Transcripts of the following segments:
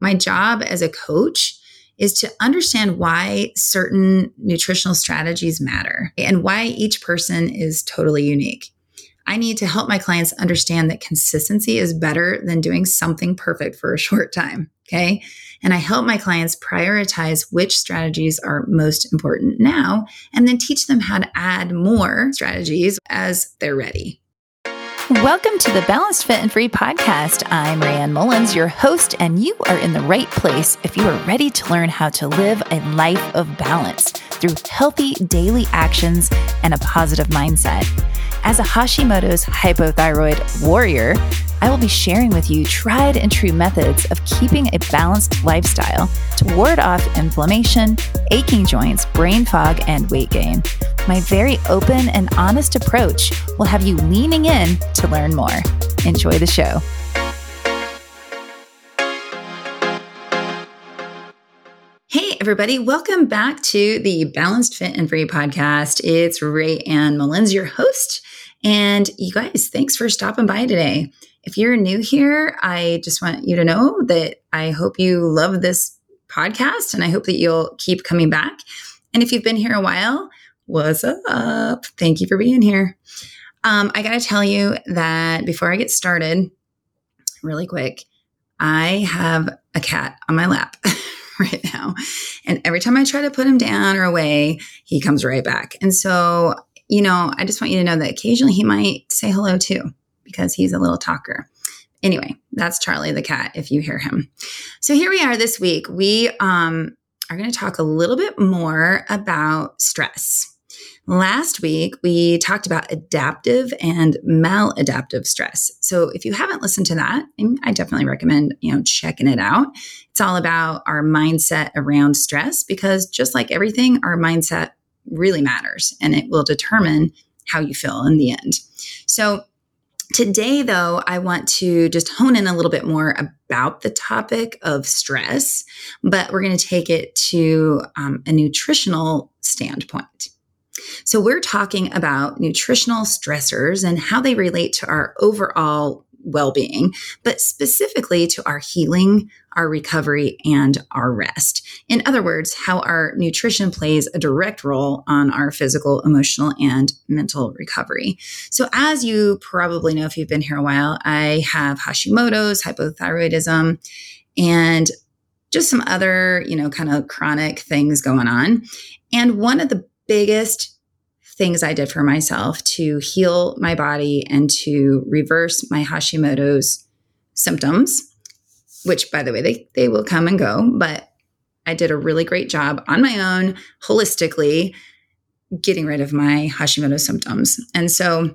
my job as a coach is to understand why certain nutritional strategies matter and why each person is totally unique. I need to help my clients understand that consistency is better than doing something perfect for a short time. Okay. And I help my clients prioritize which strategies are most important now and then teach them how to add more strategies as they're ready. Welcome to the Balanced Fit and Free podcast. I'm Raeanne Mullins, your host, and you are in the right place if you are ready to learn how to live a life of balance through healthy daily actions and a positive mindset. As a Hashimoto's hypothyroid warrior, I will be sharing with you tried and true methods of keeping a balanced lifestyle to ward off inflammation, aching joints, brain fog, and weight gain. My very open and honest approach will have you leaning in to learn more. Enjoy the show. Everybody, welcome back to the Balanced Fit and Free podcast. It's Raeanne Mullins, your host. And you guys, thanks for stopping by today. If you're new here, I just want you to know that I hope you love this podcast and I hope that you'll keep coming back. And if you've been here a while, What's up? Thank you for being here. Um, I got to tell you that before I get started, really quick, I have a cat on my lap right now. And every time I try to put him down or away, he comes right back. And so, you know, I just want you to know that occasionally he might say hello too, because he's a little talker. Anyway, that's Charlie the cat if you hear him. So here we are this week. We um, are going to talk a little bit more about stress. Last week, we talked about adaptive and maladaptive stress. So if you haven't listened to that, I definitely recommend, you know, checking it out. It's all about our mindset around stress because just like everything, our mindset really matters and it will determine how you feel in the end. So Today, though, I want to just hone in a little bit more about the topic of stress, but we're going to take it to um, a nutritional standpoint. So, we're talking about nutritional stressors and how they relate to our overall well being, but specifically to our healing, our recovery, and our rest. In other words, how our nutrition plays a direct role on our physical, emotional, and mental recovery. So, as you probably know if you've been here a while, I have Hashimoto's, hypothyroidism, and just some other, you know, kind of chronic things going on. And one of the biggest things I did for myself to heal my body and to reverse my Hashimoto's symptoms, which by the way, they, they will come and go, but I did a really great job on my own, holistically, getting rid of my Hashimoto symptoms. And so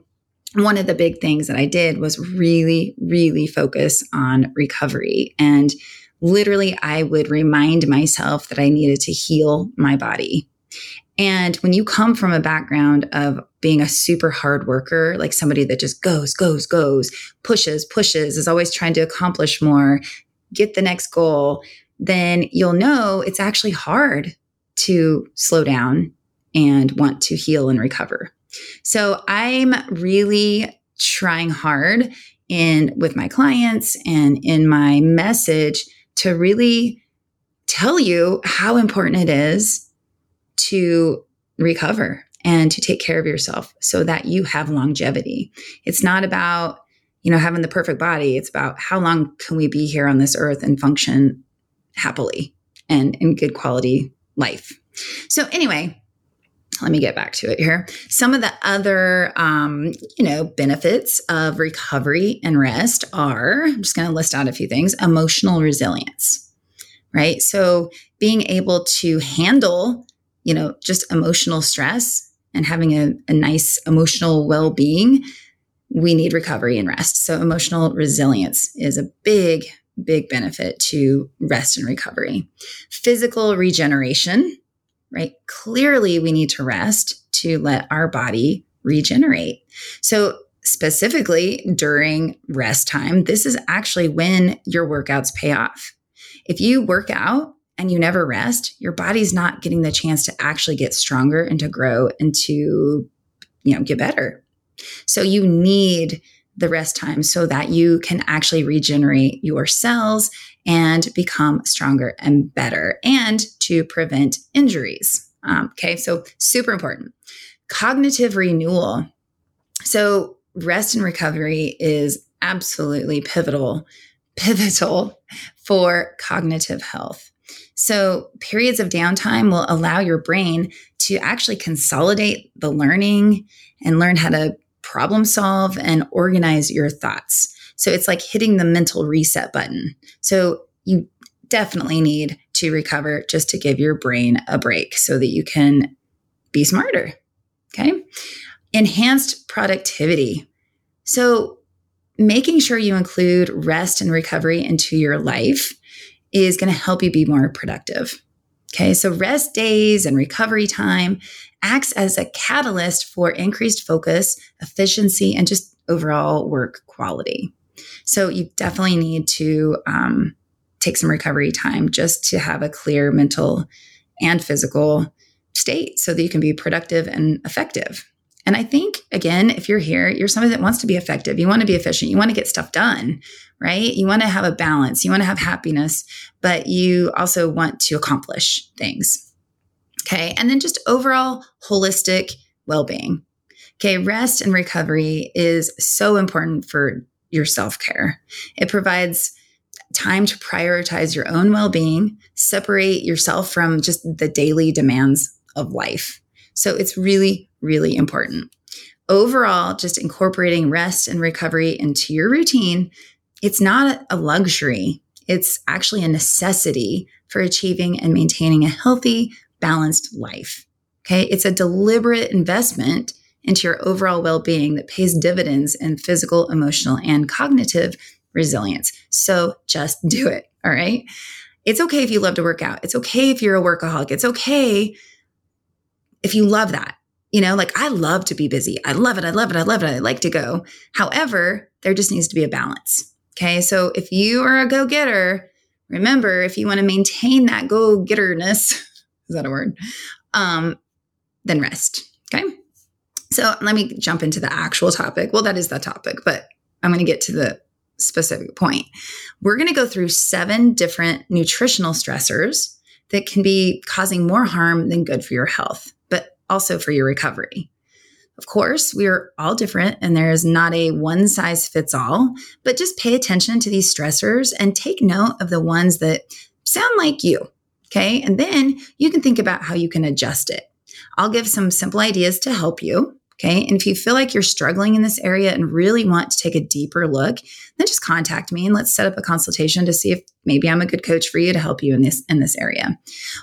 one of the big things that I did was really, really focus on recovery. And literally, I would remind myself that I needed to heal my body. And when you come from a background of being a super hard worker, like somebody that just goes, goes, goes, pushes, pushes, is always trying to accomplish more, get the next goal, then you'll know it's actually hard to slow down and want to heal and recover. So I'm really trying hard in with my clients and in my message to really tell you how important it is to recover and to take care of yourself so that you have longevity. It's not about, you know, having the perfect body. It's about how long can we be here on this earth and function happily and in good quality life. So anyway, let me get back to it here. Some of the other, um, you know, benefits of recovery and rest are, I'm just going to list out a few things, emotional resilience, right? So being able to handle you know, just emotional stress and having a, a nice emotional well being, we need recovery and rest. So, emotional resilience is a big, big benefit to rest and recovery. Physical regeneration, right? Clearly, we need to rest to let our body regenerate. So, specifically during rest time, this is actually when your workouts pay off. If you work out and you never rest, your body's not getting the chance to actually get stronger and to grow and to, you know, get better. So you need the rest time so that you can actually regenerate your cells and become stronger and better and to prevent injuries. Um, okay, so super important. Cognitive renewal. So, rest and recovery is absolutely pivotal, pivotal for cognitive health. So, periods of downtime will allow your brain to actually consolidate the learning and learn how to problem solve and organize your thoughts. So, it's like hitting the mental reset button. So, you definitely need to recover just to give your brain a break so that you can be smarter. Okay. Enhanced productivity. So, making sure you include rest and recovery into your life is going to help you be more productive. Okay, so rest days and recovery time acts as a catalyst for increased focus, efficiency, and just overall work quality. So you definitely need to um, take some recovery time just to have a clear mental and physical state so that you can be productive and effective. And I think, again, if you're here, you're somebody that wants to be effective. You want to be efficient. You want to get stuff done, right? You want to have a balance. You want to have happiness, but you also want to accomplish things. Okay. And then just overall holistic well being. Okay. Rest and recovery is so important for your self care. It provides time to prioritize your own well being, separate yourself from just the daily demands of life. So it's really, really important. Overall, just incorporating rest and recovery into your routine, it's not a luxury. It's actually a necessity for achieving and maintaining a healthy, balanced life. Okay. It's a deliberate investment into your overall well being that pays dividends in physical, emotional, and cognitive resilience. So just do it. All right. It's okay if you love to work out. It's okay if you're a workaholic. It's okay if you love that, you know, like I love to be busy. I love it. I love it. I love it. I like to go. However, there just needs to be a balance. Okay. So if you are a go getter, remember if you want to maintain that go getterness, is that a word? Um, then rest. Okay. So let me jump into the actual topic. Well, that is the topic, but I'm going to get to the specific point. We're going to go through seven different nutritional stressors that can be causing more harm than good for your health also for your recovery. Of course, we are all different and there is not a one size fits all, but just pay attention to these stressors and take note of the ones that sound like you. Okay. And then you can think about how you can adjust it. I'll give some simple ideas to help you. Okay. And if you feel like you're struggling in this area and really want to take a deeper look, then just contact me and let's set up a consultation to see if maybe I'm a good coach for you to help you in this in this area.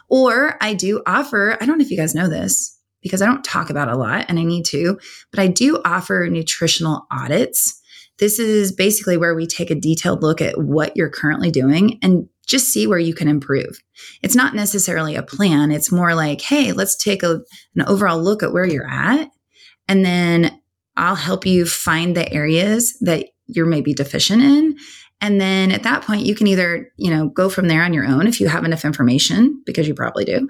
Or I do offer, I don't know if you guys know this, because I don't talk about a lot and I need to, but I do offer nutritional audits. This is basically where we take a detailed look at what you're currently doing and just see where you can improve. It's not necessarily a plan. It's more like, hey, let's take a, an overall look at where you're at. And then I'll help you find the areas that you're maybe deficient in and then at that point, you can either, you know, go from there on your own if you have enough information, because you probably do.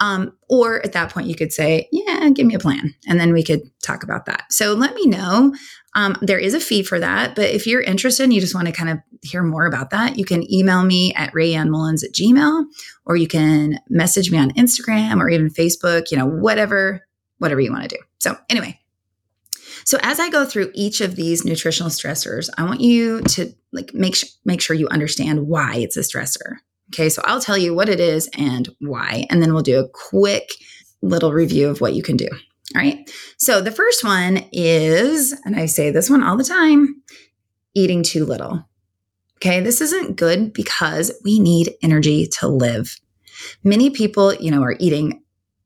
Um, or at that point, you could say, yeah, give me a plan. And then we could talk about that. So let me know. Um, there is a fee for that. But if you're interested and you just want to kind of hear more about that, you can email me at raeannemullins at gmail, or you can message me on Instagram or even Facebook, you know, whatever, whatever you want to do. So anyway, so as I go through each of these nutritional stressors, I want you to like make sh- make sure you understand why it's a stressor. Okay, so I'll tell you what it is and why, and then we'll do a quick little review of what you can do. All right. So the first one is, and I say this one all the time, eating too little. Okay, this isn't good because we need energy to live. Many people, you know, are eating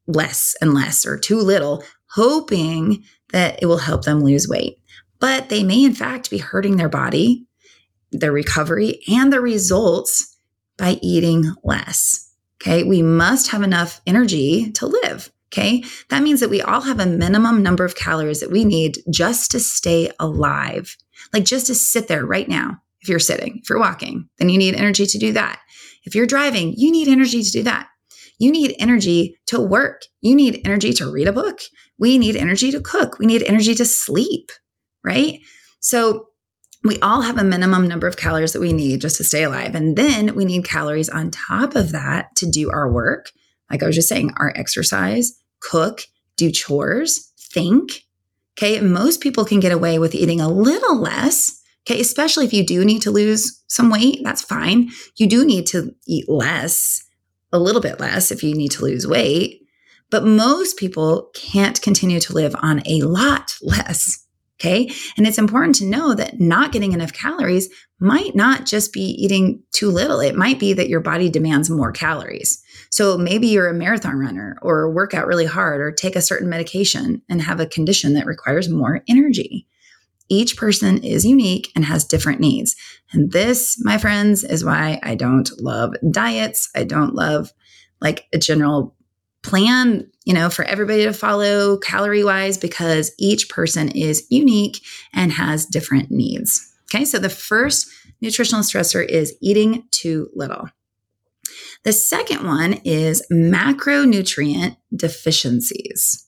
less and less or too little, hoping that it will help them lose weight. But they may, in fact, be hurting their body, their recovery, and the results by eating less. Okay. We must have enough energy to live. Okay. That means that we all have a minimum number of calories that we need just to stay alive, like just to sit there right now. If you're sitting, if you're walking, then you need energy to do that. If you're driving, you need energy to do that. You need energy to work. You need energy to read a book. We need energy to cook. We need energy to sleep, right? So we all have a minimum number of calories that we need just to stay alive. And then we need calories on top of that to do our work. Like I was just saying, our exercise, cook, do chores, think. Okay. Most people can get away with eating a little less. Okay. Especially if you do need to lose some weight, that's fine. You do need to eat less, a little bit less if you need to lose weight. But most people can't continue to live on a lot less. Okay. And it's important to know that not getting enough calories might not just be eating too little. It might be that your body demands more calories. So maybe you're a marathon runner or work out really hard or take a certain medication and have a condition that requires more energy. Each person is unique and has different needs. And this, my friends, is why I don't love diets. I don't love like a general plan, you know, for everybody to follow calorie wise because each person is unique and has different needs. Okay, so the first nutritional stressor is eating too little. The second one is macronutrient deficiencies.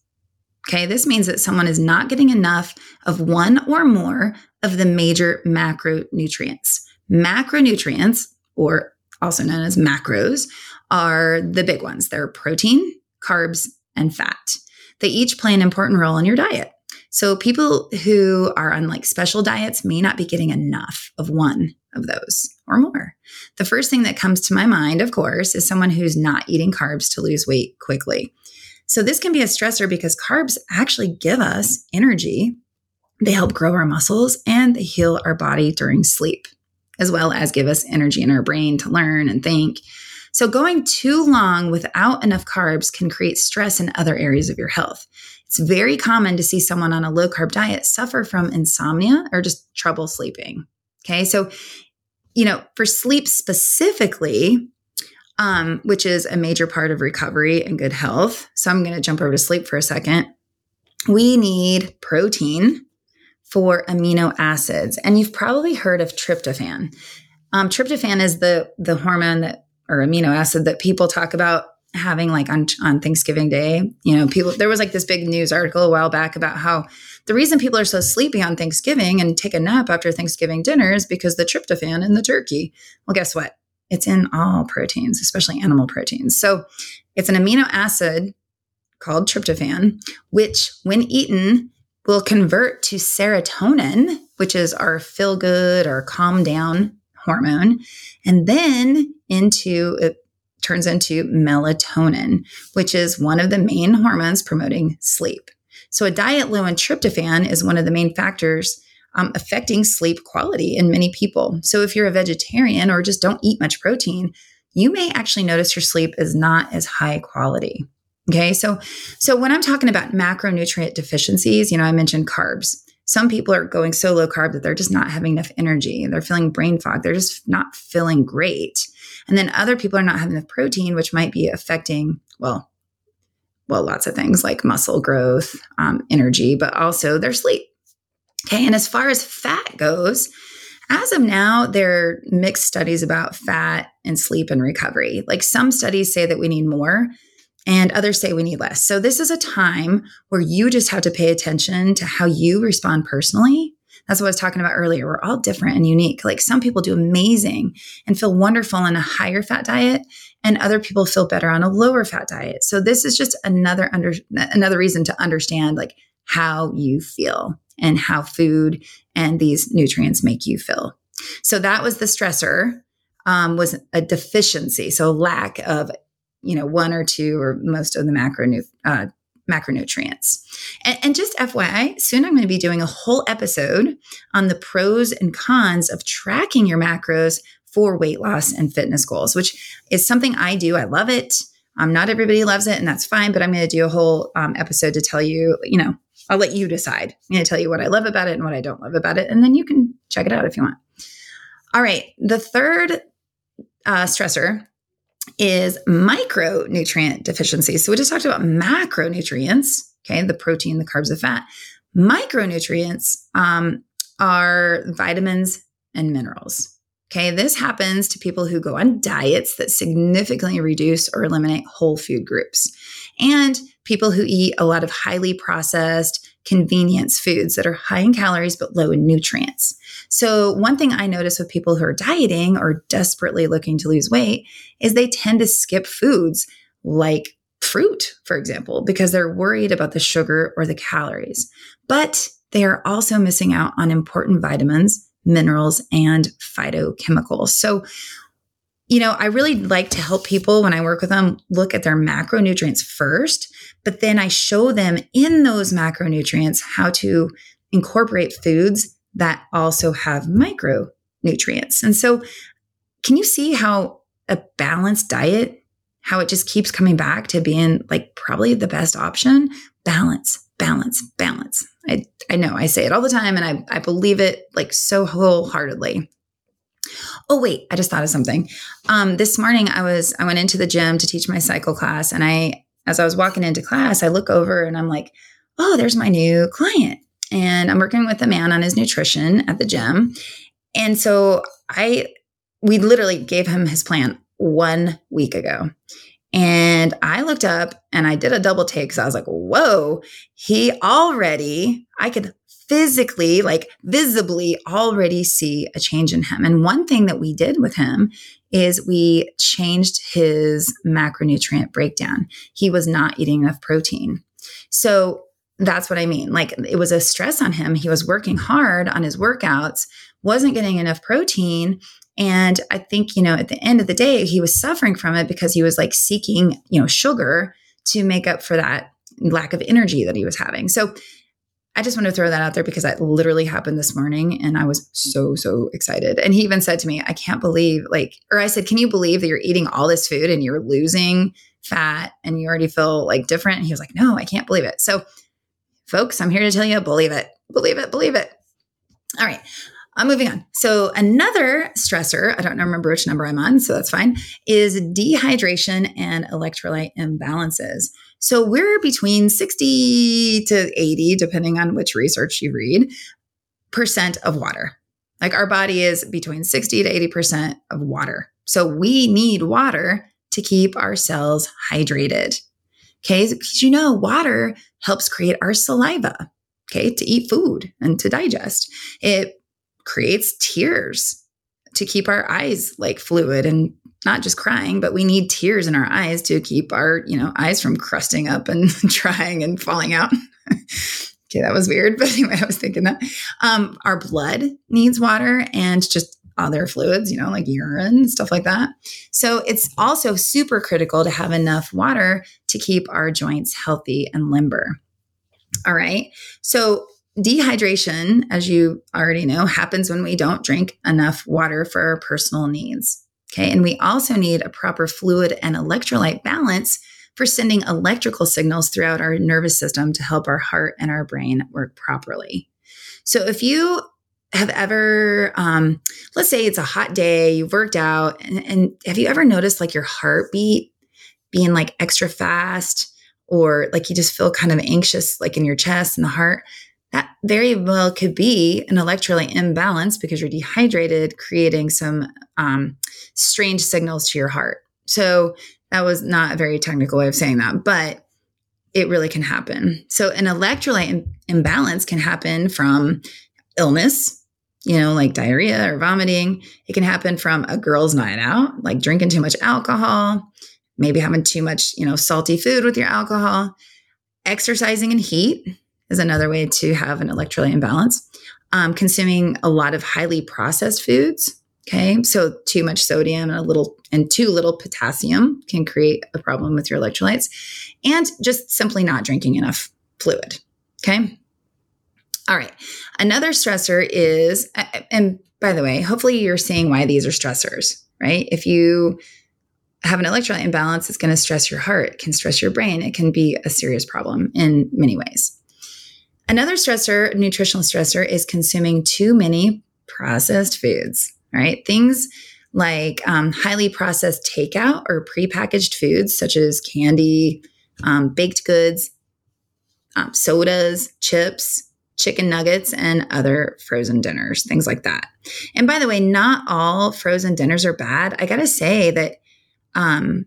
Okay, this means that someone is not getting enough of one or more of the major macronutrients. Macronutrients, or also known as macros, are the big ones. They're protein, carbs, and fat. They each play an important role in your diet. So people who are on like special diets may not be getting enough of one of those or more. The first thing that comes to my mind, of course, is someone who's not eating carbs to lose weight quickly. So this can be a stressor because carbs actually give us energy. They help grow our muscles and they heal our body during sleep, as well as give us energy in our brain to learn and think. So, going too long without enough carbs can create stress in other areas of your health. It's very common to see someone on a low carb diet suffer from insomnia or just trouble sleeping. Okay. So, you know, for sleep specifically, um, which is a major part of recovery and good health. So, I'm going to jump over to sleep for a second. We need protein for amino acids. And you've probably heard of tryptophan. Um, tryptophan is the the hormone that or amino acid that people talk about having like on on Thanksgiving Day. You know, people there was like this big news article a while back about how the reason people are so sleepy on Thanksgiving and take a nap after Thanksgiving dinner is because the tryptophan in the turkey. Well, guess what? It's in all proteins, especially animal proteins. So, it's an amino acid called tryptophan, which when eaten will convert to serotonin, which is our feel good or calm down hormone, and then into it turns into melatonin, which is one of the main hormones promoting sleep. So, a diet low in tryptophan is one of the main factors um, affecting sleep quality in many people. So, if you're a vegetarian or just don't eat much protein, you may actually notice your sleep is not as high quality. Okay, so so when I'm talking about macronutrient deficiencies, you know, I mentioned carbs some people are going so low carb that they're just not having enough energy. They're feeling brain fog. They're just not feeling great. And then other people are not having enough protein, which might be affecting, well, well, lots of things like muscle growth, um, energy, but also their sleep. Okay. And as far as fat goes, as of now, there are mixed studies about fat and sleep and recovery. Like some studies say that we need more, and others say we need less. So this is a time where you just have to pay attention to how you respond personally. That's what I was talking about earlier. We're all different and unique. Like some people do amazing and feel wonderful on a higher fat diet, and other people feel better on a lower fat diet. So this is just another under another reason to understand like how you feel and how food and these nutrients make you feel. So that was the stressor um, was a deficiency, so lack of you know, one or two or most of the uh, macronutrients. And, and, just FYI, soon I'm going to be doing a whole episode on the pros and cons of tracking your macros for weight loss and fitness goals, which is something I do. I love it. Um, not everybody loves it, and that's fine. But I'm going to do a whole um, episode to tell you, you know, I'll let you decide. I'm going to tell you what I love about it and what I don't love about it, and then you can check it out if you want. All right, the third uh, stressor is micronutrient deficiency. So we just talked about macronutrients, okay, the protein, the carbs, the fat. Micronutrients um, are vitamins and minerals. Okay, this happens to people who go on diets that significantly reduce or eliminate whole food groups, and people who eat a lot of highly processed, convenience foods that are high in calories but low in nutrients. So, one thing I notice with people who are dieting or desperately looking to lose weight is they tend to skip foods like fruit, for example, because they're worried about the sugar or the calories. But they are also missing out on important vitamins, minerals, and phytochemicals. So, you know, I really like to help people when I work with them look at their macronutrients first, but then I show them in those macronutrients how to incorporate foods that also have micronutrients. And so, can you see how a balanced diet, how it just keeps coming back to being like probably the best option? Balance, balance, balance. I, I know I say it all the time and I, I believe it like so wholeheartedly. Oh wait, I just thought of something. Um, this morning I was I went into the gym to teach my cycle class, and I as I was walking into class, I look over and I'm like, oh, there's my new client, and I'm working with a man on his nutrition at the gym, and so I we literally gave him his plan one week ago. And I looked up and I did a double take because I was like, whoa, he already, I could physically, like visibly already see a change in him. And one thing that we did with him is we changed his macronutrient breakdown. He was not eating enough protein. So that's what I mean. Like it was a stress on him. He was working hard on his workouts, wasn't getting enough protein. And I think, you know, at the end of the day, he was suffering from it because he was like seeking, you know, sugar to make up for that lack of energy that he was having. So I just want to throw that out there because that literally happened this morning and I was so, so excited. And he even said to me, I can't believe, like, or I said, Can you believe that you're eating all this food and you're losing fat and you already feel like different? And he was like, No, I can't believe it. So, folks, I'm here to tell you, believe it, believe it, believe it. All right. I'm moving on. So, another stressor, I don't remember which number I'm on, so that's fine, is dehydration and electrolyte imbalances. So we're between 60 to 80, depending on which research you read, percent of water. Like our body is between 60 to 80% of water. So we need water to keep our cells hydrated. Okay. Because you know, water helps create our saliva, okay, to eat food and to digest. It creates tears to keep our eyes like fluid and not just crying, but we need tears in our eyes to keep our, you know, eyes from crusting up and drying and falling out. okay, that was weird, but anyway, I was thinking that. Um, our blood needs water and just other fluids, you know, like urine, and stuff like that. So it's also super critical to have enough water to keep our joints healthy and limber. All right. So dehydration, as you already know, happens when we don't drink enough water for our personal needs. Okay. And we also need a proper fluid and electrolyte balance for sending electrical signals throughout our nervous system to help our heart and our brain work properly. So if you have ever, um, let's say it's a hot day, you've worked out, and, and have you ever noticed like your heartbeat being like extra fast or like you just feel kind of anxious, like in your chest and the heart? That very well could be an electrolyte imbalance because you're dehydrated, creating some um, strange signals to your heart. So that was not a very technical way of saying that, but it really can happen. So an electrolyte Im- imbalance can happen from illness, you know, like diarrhea or vomiting. It can happen from a girl's night out, like drinking too much alcohol, maybe having too much, you know, salty food with your alcohol, exercising in heat is another way to have an electrolyte imbalance. Um, consuming a lot of highly processed foods. Okay, so too much sodium and a little and too little potassium can create a problem with your electrolytes, and just simply not drinking enough fluid. Okay. All right. Another stressor is, and by the way, hopefully you're seeing why these are stressors, right? If you have an electrolyte imbalance, it's going to stress your heart, it can stress your brain, it can be a serious problem in many ways. Another stressor, nutritional stressor, is consuming too many processed foods, right? Things like um, highly processed takeout or prepackaged foods such as candy, um, baked goods, um, sodas, chips, chicken nuggets, and other frozen dinners, things like that. And by the way, not all frozen dinners are bad. I gotta say that um,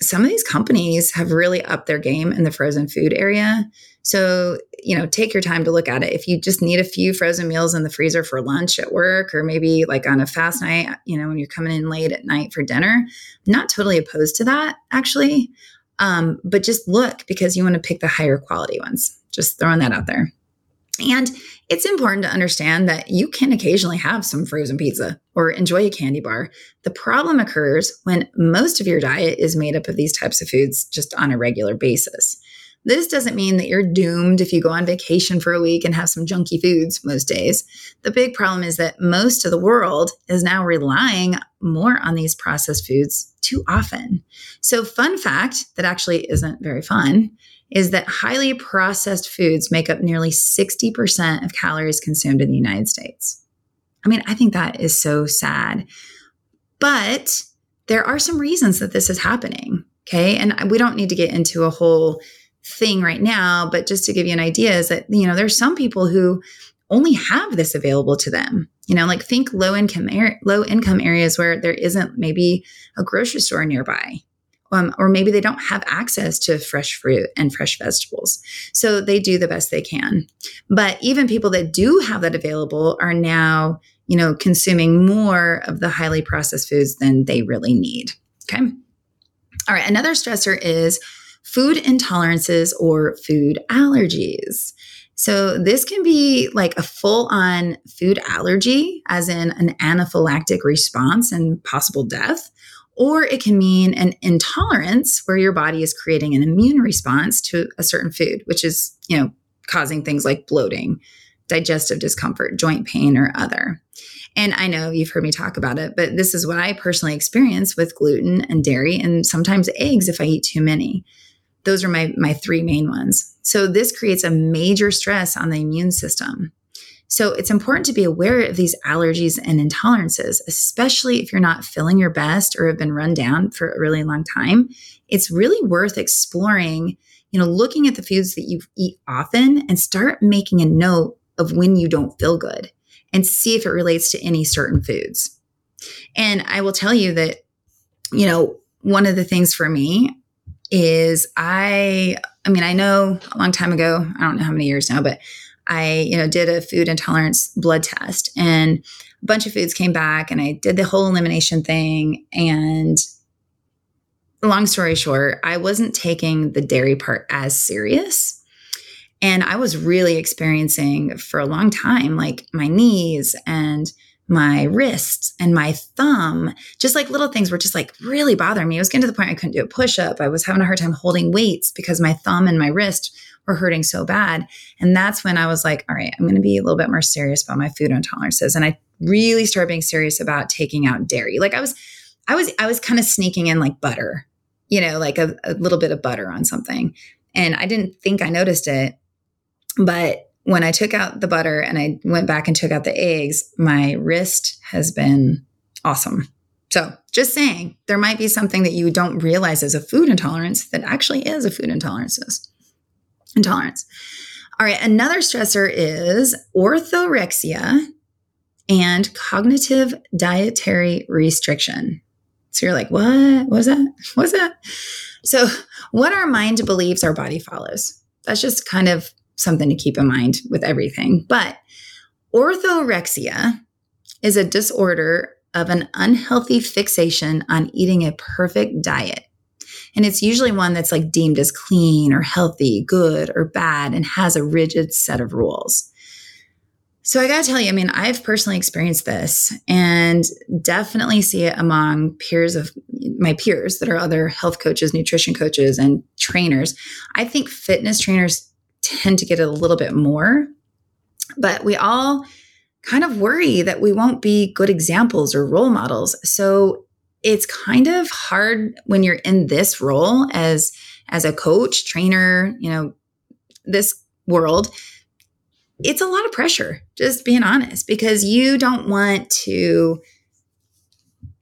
some of these companies have really upped their game in the frozen food area. So, you know, take your time to look at it. If you just need a few frozen meals in the freezer for lunch at work, or maybe like on a fast night, you know, when you're coming in late at night for dinner, not totally opposed to that actually. Um, but just look because you want to pick the higher quality ones. Just throwing that out there. And it's important to understand that you can occasionally have some frozen pizza or enjoy a candy bar. The problem occurs when most of your diet is made up of these types of foods just on a regular basis. This doesn't mean that you're doomed if you go on vacation for a week and have some junky foods most days. The big problem is that most of the world is now relying more on these processed foods too often. So, fun fact that actually isn't very fun is that highly processed foods make up nearly 60% of calories consumed in the United States. I mean, I think that is so sad. But there are some reasons that this is happening. Okay. And we don't need to get into a whole thing right now, but just to give you an idea is that, you know, there's some people who only have this available to them. You know, like think low income er- low income areas where there isn't maybe a grocery store nearby. Um, or maybe they don't have access to fresh fruit and fresh vegetables. So they do the best they can. But even people that do have that available are now, you know, consuming more of the highly processed foods than they really need. Okay. All right. Another stressor is food intolerances or food allergies. So, this can be like a full on food allergy, as in an anaphylactic response and possible death, or it can mean an intolerance where your body is creating an immune response to a certain food, which is, you know, causing things like bloating, digestive discomfort, joint pain, or other. And I know you've heard me talk about it, but this is what I personally experience with gluten and dairy and sometimes eggs if I eat too many. Those are my, my three main ones. So this creates a major stress on the immune system. So it's important to be aware of these allergies and intolerances, especially if you're not feeling your best or have been run down for a really long time. It's really worth exploring, you know, looking at the foods that you eat often and start making a note of when you don't feel good and see if it relates to any certain foods. And I will tell you that, you know, one of the things for me is I, I mean, I know a long time ago, I don't know how many years now, but I, you know, did a food intolerance blood test and a bunch of foods came back and I did the whole elimination thing. And long story short, I wasn't taking the dairy part as serious. And I was really experiencing for a long time, like my knees and my wrists and my thumb, just like little things were just like really bothering me. I was getting to the point I couldn't do a push up. I was having a hard time holding weights because my thumb and my wrist were hurting so bad. And that's when I was like, all right, I'm going to be a little bit more serious about my food intolerances. And I really started being serious about taking out dairy. Like I was, I was, I was kind of sneaking in like butter, you know, like a, a little bit of butter on something. And I didn't think I noticed it. But when I took out the butter and I went back and took out the eggs, my wrist has been awesome. So, just saying, there might be something that you don't realize as a food intolerance that actually is a food intolerance intolerance. All right, another stressor is orthorexia and cognitive dietary restriction. So you're like, what? What's that? What's that? So, what our mind believes, our body follows. That's just kind of something to keep in mind with everything. But orthorexia is a disorder of an unhealthy fixation on eating a perfect diet and it's usually one that's like deemed as clean or healthy, good or bad, and has a rigid set of rules. So I got to tell you, I mean, I've personally experienced this and definitely see it among peers of my peers that are other health coaches, nutrition coaches, and trainers. I think fitness trainers tend to get it a little bit more, but we all kind of worry that we won't be good examples or role models. So it's kind of hard when you're in this role as as a coach, trainer, you know, this world. It's a lot of pressure, just being honest, because you don't want to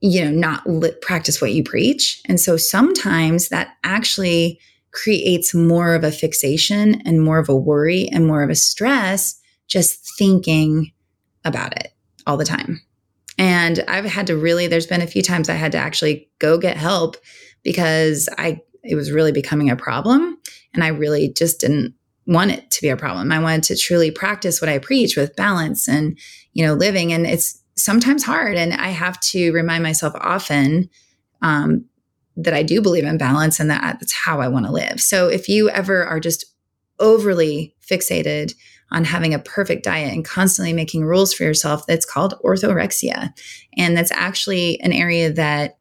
you know not li- practice what you preach and so sometimes that actually creates more of a fixation and more of a worry and more of a stress just thinking about it all the time and I've had to really, there's been a few times I had to actually go get help because I, it was really becoming a problem. And I really just didn't want it to be a problem. I wanted to truly practice what I preach with balance and, you know, living. And it's sometimes hard. And I have to remind myself often um, that I do believe in balance and that that's how I want to live. So if you ever are just overly fixated on having a perfect diet and constantly making rules for yourself, that's called orthorexia. And that's actually an area that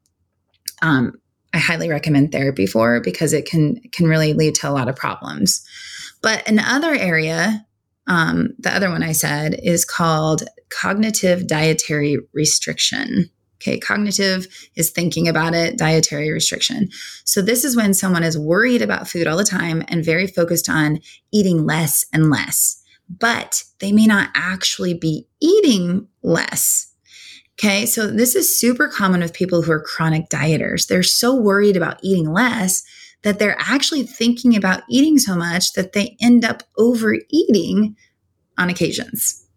um, I highly recommend therapy for because it can can really lead to a lot of problems. But another area, um, the other one I said is called cognitive dietary restriction. Okay, cognitive is thinking about it, dietary restriction. So, this is when someone is worried about food all the time and very focused on eating less and less, but they may not actually be eating less. Okay, so this is super common with people who are chronic dieters. They're so worried about eating less that they're actually thinking about eating so much that they end up overeating on occasions,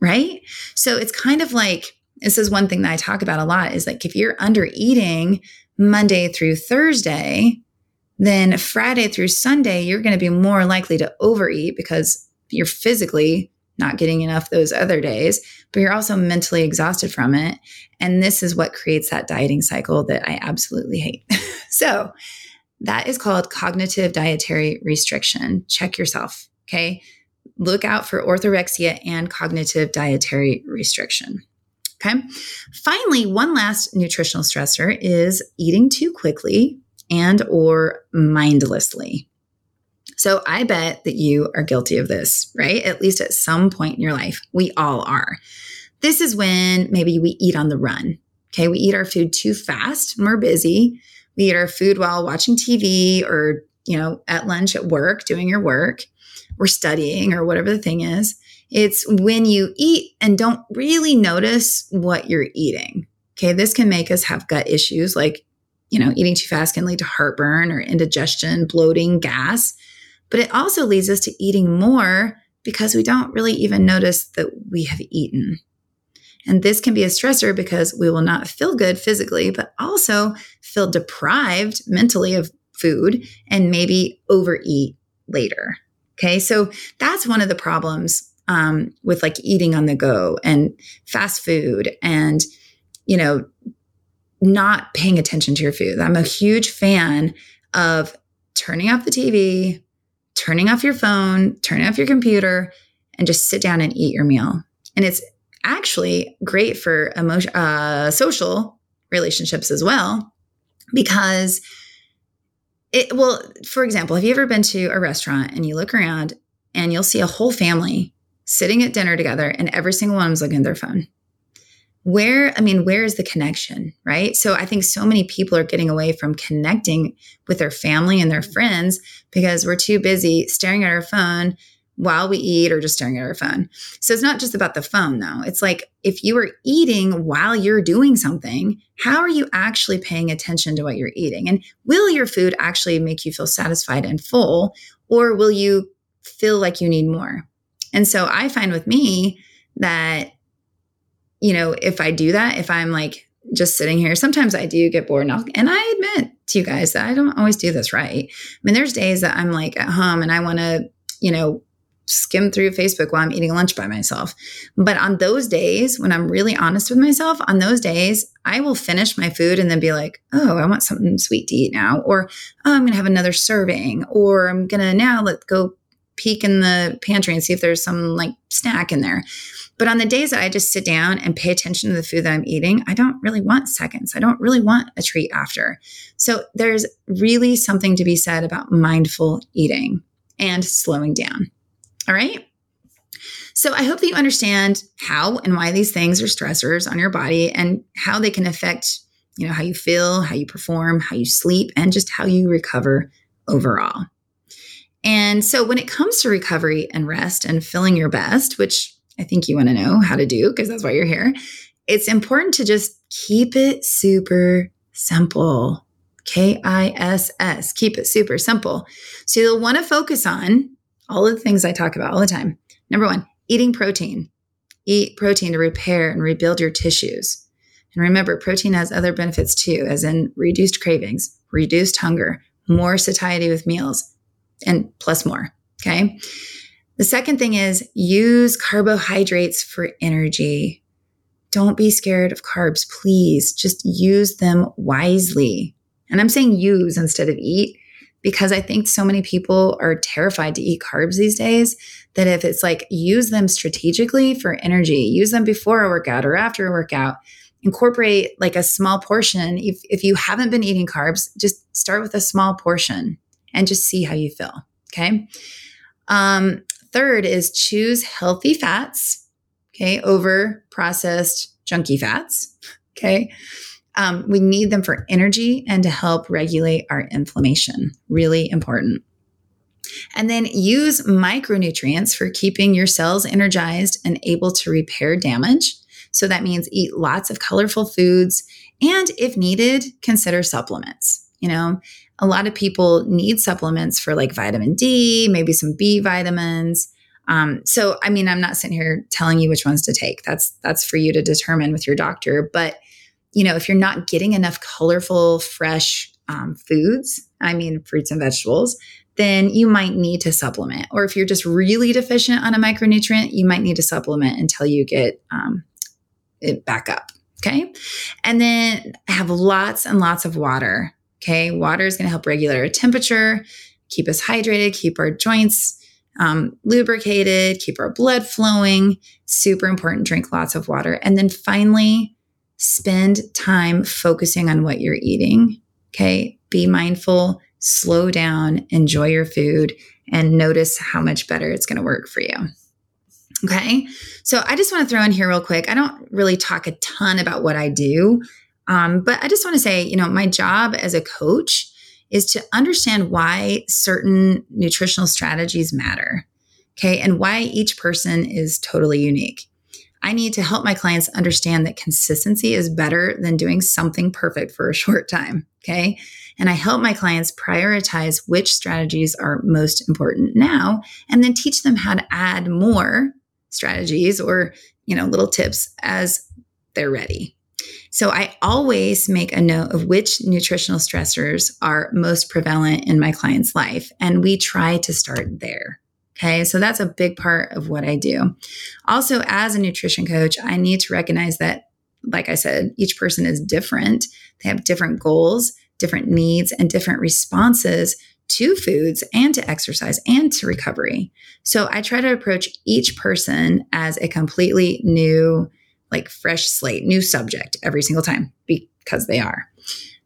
right? So it's kind of like this is one thing that I talk about a lot is like if you're under eating Monday through Thursday, then Friday through Sunday, you're going to be more likely to overeat because you're physically not getting enough those other days, but you're also mentally exhausted from it. And this is what creates that dieting cycle that I absolutely hate. so that is called cognitive dietary restriction. Check yourself. Okay. Look out for orthorexia and cognitive dietary restriction. Okay. Finally, one last nutritional stressor is eating too quickly and or mindlessly. So I bet that you are guilty of this, right? At least at some point in your life. We all are. This is when maybe we eat on the run. Okay. We eat our food too fast when we're busy. We eat our food while watching TV or, you know, at lunch at work, doing your work. We're studying or whatever the thing is. It's when you eat and don't really notice what you're eating. Okay. This can make us have gut issues like, you know, eating too fast can lead to heartburn or indigestion, bloating, gas. But it also leads us to eating more because we don't really even notice that we have eaten. And this can be a stressor because we will not feel good physically, but also feel deprived mentally of food and maybe overeat later. Okay. So that's one of the problems um, with like eating on the go and fast food and, you know, not paying attention to your food. I'm a huge fan of turning off the TV, turning off your phone, turning off your computer, and just sit down and eat your meal. And it's actually great for emotion, uh, social relationships as well, because it well, for example, have you ever been to a restaurant and you look around and you'll see a whole family sitting at dinner together and every single one of them is looking at their phone? where i mean where is the connection right? So i think so many people are getting away from connecting with their family and their mm-hmm. friends because we're too busy staring at our phone while we eat or just staring at our phone. So it's not just about the phone though. It's like if you are eating while you're doing something how are you actually paying attention to what you're eating? And will your food actually make you feel satisfied and full or will you feel like you need more and so i find with me that you know, if I do that, if I'm like just sitting here, sometimes I do get bored. And, I'll, and I admit to you guys that I don't always do this right. I mean, there's days that I'm like at home and I want to, you know, skim through Facebook while I'm eating lunch by myself. But on those days, when I'm really honest with myself, on those days, I will finish my food and then be like, oh, I want something sweet to eat now. Or, oh, I'm going to have another serving. Or I'm going to now let go peek in the pantry and see if there's some like snack in there. But on the days that I just sit down and pay attention to the food that I'm eating, I don't really want seconds. I don't really want a treat after. So there's really something to be said about mindful eating and slowing down. All right. So I hope that you understand how and why these things are stressors on your body and how they can affect, you know, how you feel, how you perform, how you sleep, and just how you recover overall. And so when it comes to recovery and rest and feeling your best, which I think you want to know how to do because that's why you're here. It's important to just keep it super simple. K I S S. Keep it super simple. So you'll want to focus on all of the things I talk about all the time. Number one, eating protein. Eat protein to repair and rebuild your tissues. And remember, protein has other benefits too, as in reduced cravings, reduced hunger, more satiety with meals, and plus more. Okay. The second thing is use carbohydrates for energy. Don't be scared of carbs, please. Just use them wisely. And I'm saying use instead of eat because I think so many people are terrified to eat carbs these days that if it's like use them strategically for energy, use them before a workout or after a workout, incorporate like a small portion. If, if you haven't been eating carbs, just start with a small portion and just see how you feel. Okay. Um, third is choose healthy fats, okay, over processed junky fats. Okay. Um, we need them for energy and to help regulate our inflammation. Really important. And then use micronutrients for keeping your cells energized and able to repair damage. So that means eat lots of colorful foods and, if needed, consider supplements. You know, a lot of people need supplements for like vitamin D, maybe some B vitamins. Um, so, I mean, I'm not sitting here telling you which ones to take. That's that's for you to determine with your doctor. But you know, if you're not getting enough colorful, fresh um, foods, I mean, fruits and vegetables, then you might need to supplement. Or if you're just really deficient on a micronutrient, you might need to supplement until you get um, it back up. Okay. And then have lots and lots of water. Okay. Water is going to help regulate our temperature, keep us hydrated, keep our joints um, lubricated, keep our blood flowing. Super important. Drink lots of water. And then finally, spend time focusing on what you're eating. Okay. Be mindful, slow down, enjoy your food, and notice how much better it's going to work for you. Okay. So I just want to throw in here real quick. I don't really talk a ton about what I do, um, but I just want to say, you know, my job as a coach is to understand why certain nutritional strategies matter. Okay. And why each person is totally unique. I need to help my clients understand that consistency is better than doing something perfect for a short time. Okay. And I help my clients prioritize which strategies are most important now and then teach them how to add more strategies or, you know, little tips as they're ready. So I always make a note of which nutritional stressors are most prevalent in my client's life. And we try to start there. Okay, so that's a big part of what I do. Also, as a nutrition coach, I need to recognize that, like I said, each person is different. They have different goals, different needs, and different responses to foods and to exercise and to recovery. So I try to approach each person as a completely new, like fresh slate, new subject every single time because they are.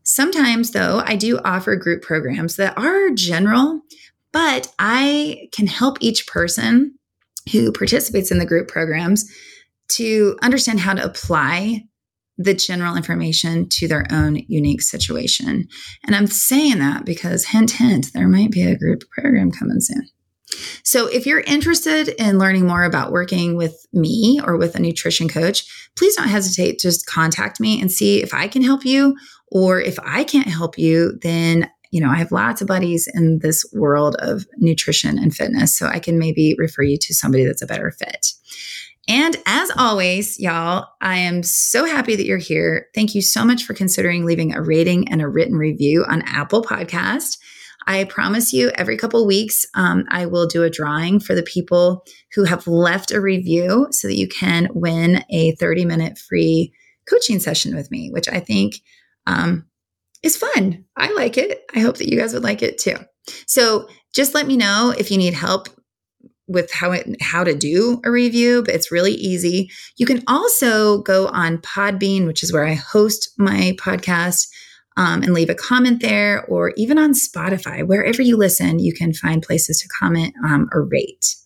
Sometimes, though, I do offer group programs that are general but I can help each person who participates in the group programs to understand how to apply the general information to their own unique situation. And I'm saying that because, hint, hint, there might be a group program coming soon. So, if you're interested in learning more about working with me or with a nutrition coach, please don't hesitate. Just contact me and see if I can help you. Or if I can't help you, then you know, I have lots of buddies in this world of nutrition and fitness. So I can maybe refer you to somebody that's a better fit. And as always, y'all, I am so happy that you're here. Thank you so much for considering leaving a rating and a written review on Apple Podcast. I promise you, every couple weeks, um, I will do a drawing for the people who have left a review so that you can win a 30 minute free coaching session with me, which I think um, is fun. I like it. I hope that you guys would like it too. So just let me know if you need help with how it, how to do a review, but it's really easy. You can also go on Podbean, which is where I host my podcast, um, and leave a comment there, or even on Spotify, wherever you listen, you can find places to comment um, or rate.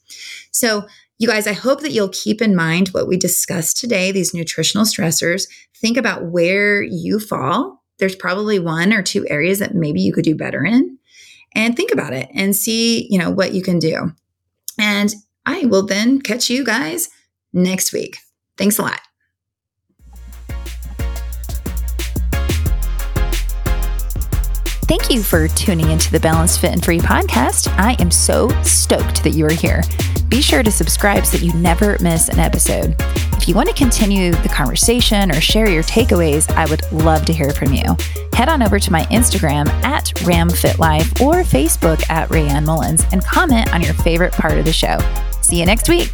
So, you guys, I hope that you'll keep in mind what we discussed today, these nutritional stressors. Think about where you fall there's probably one or two areas that maybe you could do better in and think about it and see, you know, what you can do. And I will then catch you guys next week. Thanks a lot. Thank you for tuning into the Balanced Fit and Free podcast. I am so stoked that you are here. Be sure to subscribe so that you never miss an episode If you want to continue the conversation or share your takeaways, I would love to hear from you. Head on over to my Instagram at RamFitLife or Facebook at Raeanne Mullins and comment on your favorite part of the show. See you next week.